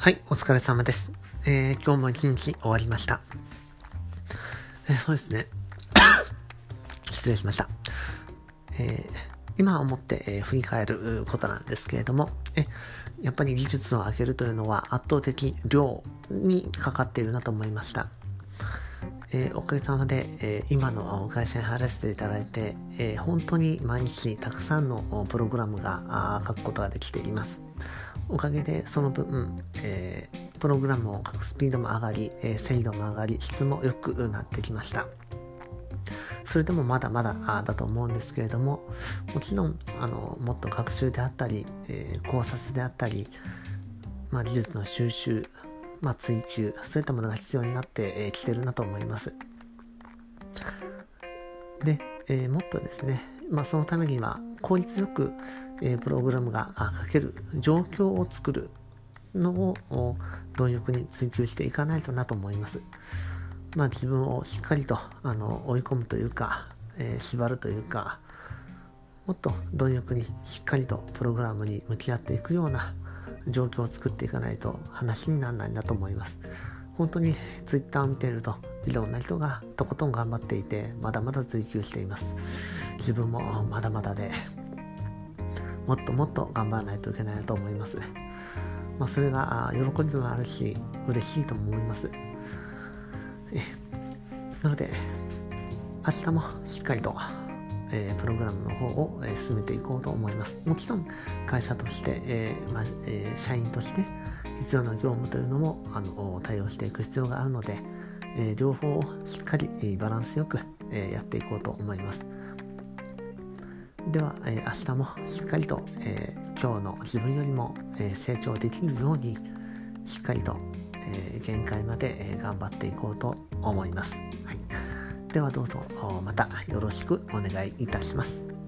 はい、お疲れ様です。えー、今日も一日終わりました。えー、そうですね。失礼しました。えー、今思って、え、振り返ることなんですけれども、えやっぱり技術を上げるというのは圧倒的量にかかっているなと思いました。えー、おかげさまで、えー、今の会社に入らせていただいて、えー、本当に毎日たくさんのプログラムが書くことができています。おかげでその分、えー、プログラムを書くスピードも上がり、えー、精度も上がり、質も良くなってきました。それでもまだまだだと思うんですけれども、もちろん、あの、もっと学習であったり、えー、考察であったり、まあ、技術の収集、まあ、追求、そういったものが必要になってき、てるなと思います。で、えー、もっとですね、まあ、そのためには効率よく、えプログラムが書ける状況を作るのを貪欲に追求していかないとなと思います。まあ、自分をしっかりとあの追い込むというか、えー、縛るというか、もっと貪欲にしっかりとプログラムに向き合っていくような状況を作っていかないと話にならないんだと思います。本当に Twitter を見ているといろんな人がとことん頑張っていてまだまだ追求しています。自分もまだまだでもっともっと頑張らないといけないなと思います。まあ、それが喜びもあるし、嬉しいとも思います。えなので、明日もしっかりと、えー、プログラムの方を、えー、進めていこうと思います。もちろん、会社として、えーまえ社員として必要な業務というのもあの対応していく必要があるので、え両方をしっかりバランスよく、えやっていこうと思います。では、えー、明日もしっかりと、えー、今日の自分よりも、えー、成長できるようにしっかりと、え限界まで、え頑張っていこうと思います。はい、ではどうぞまたよろしくお願いいたします。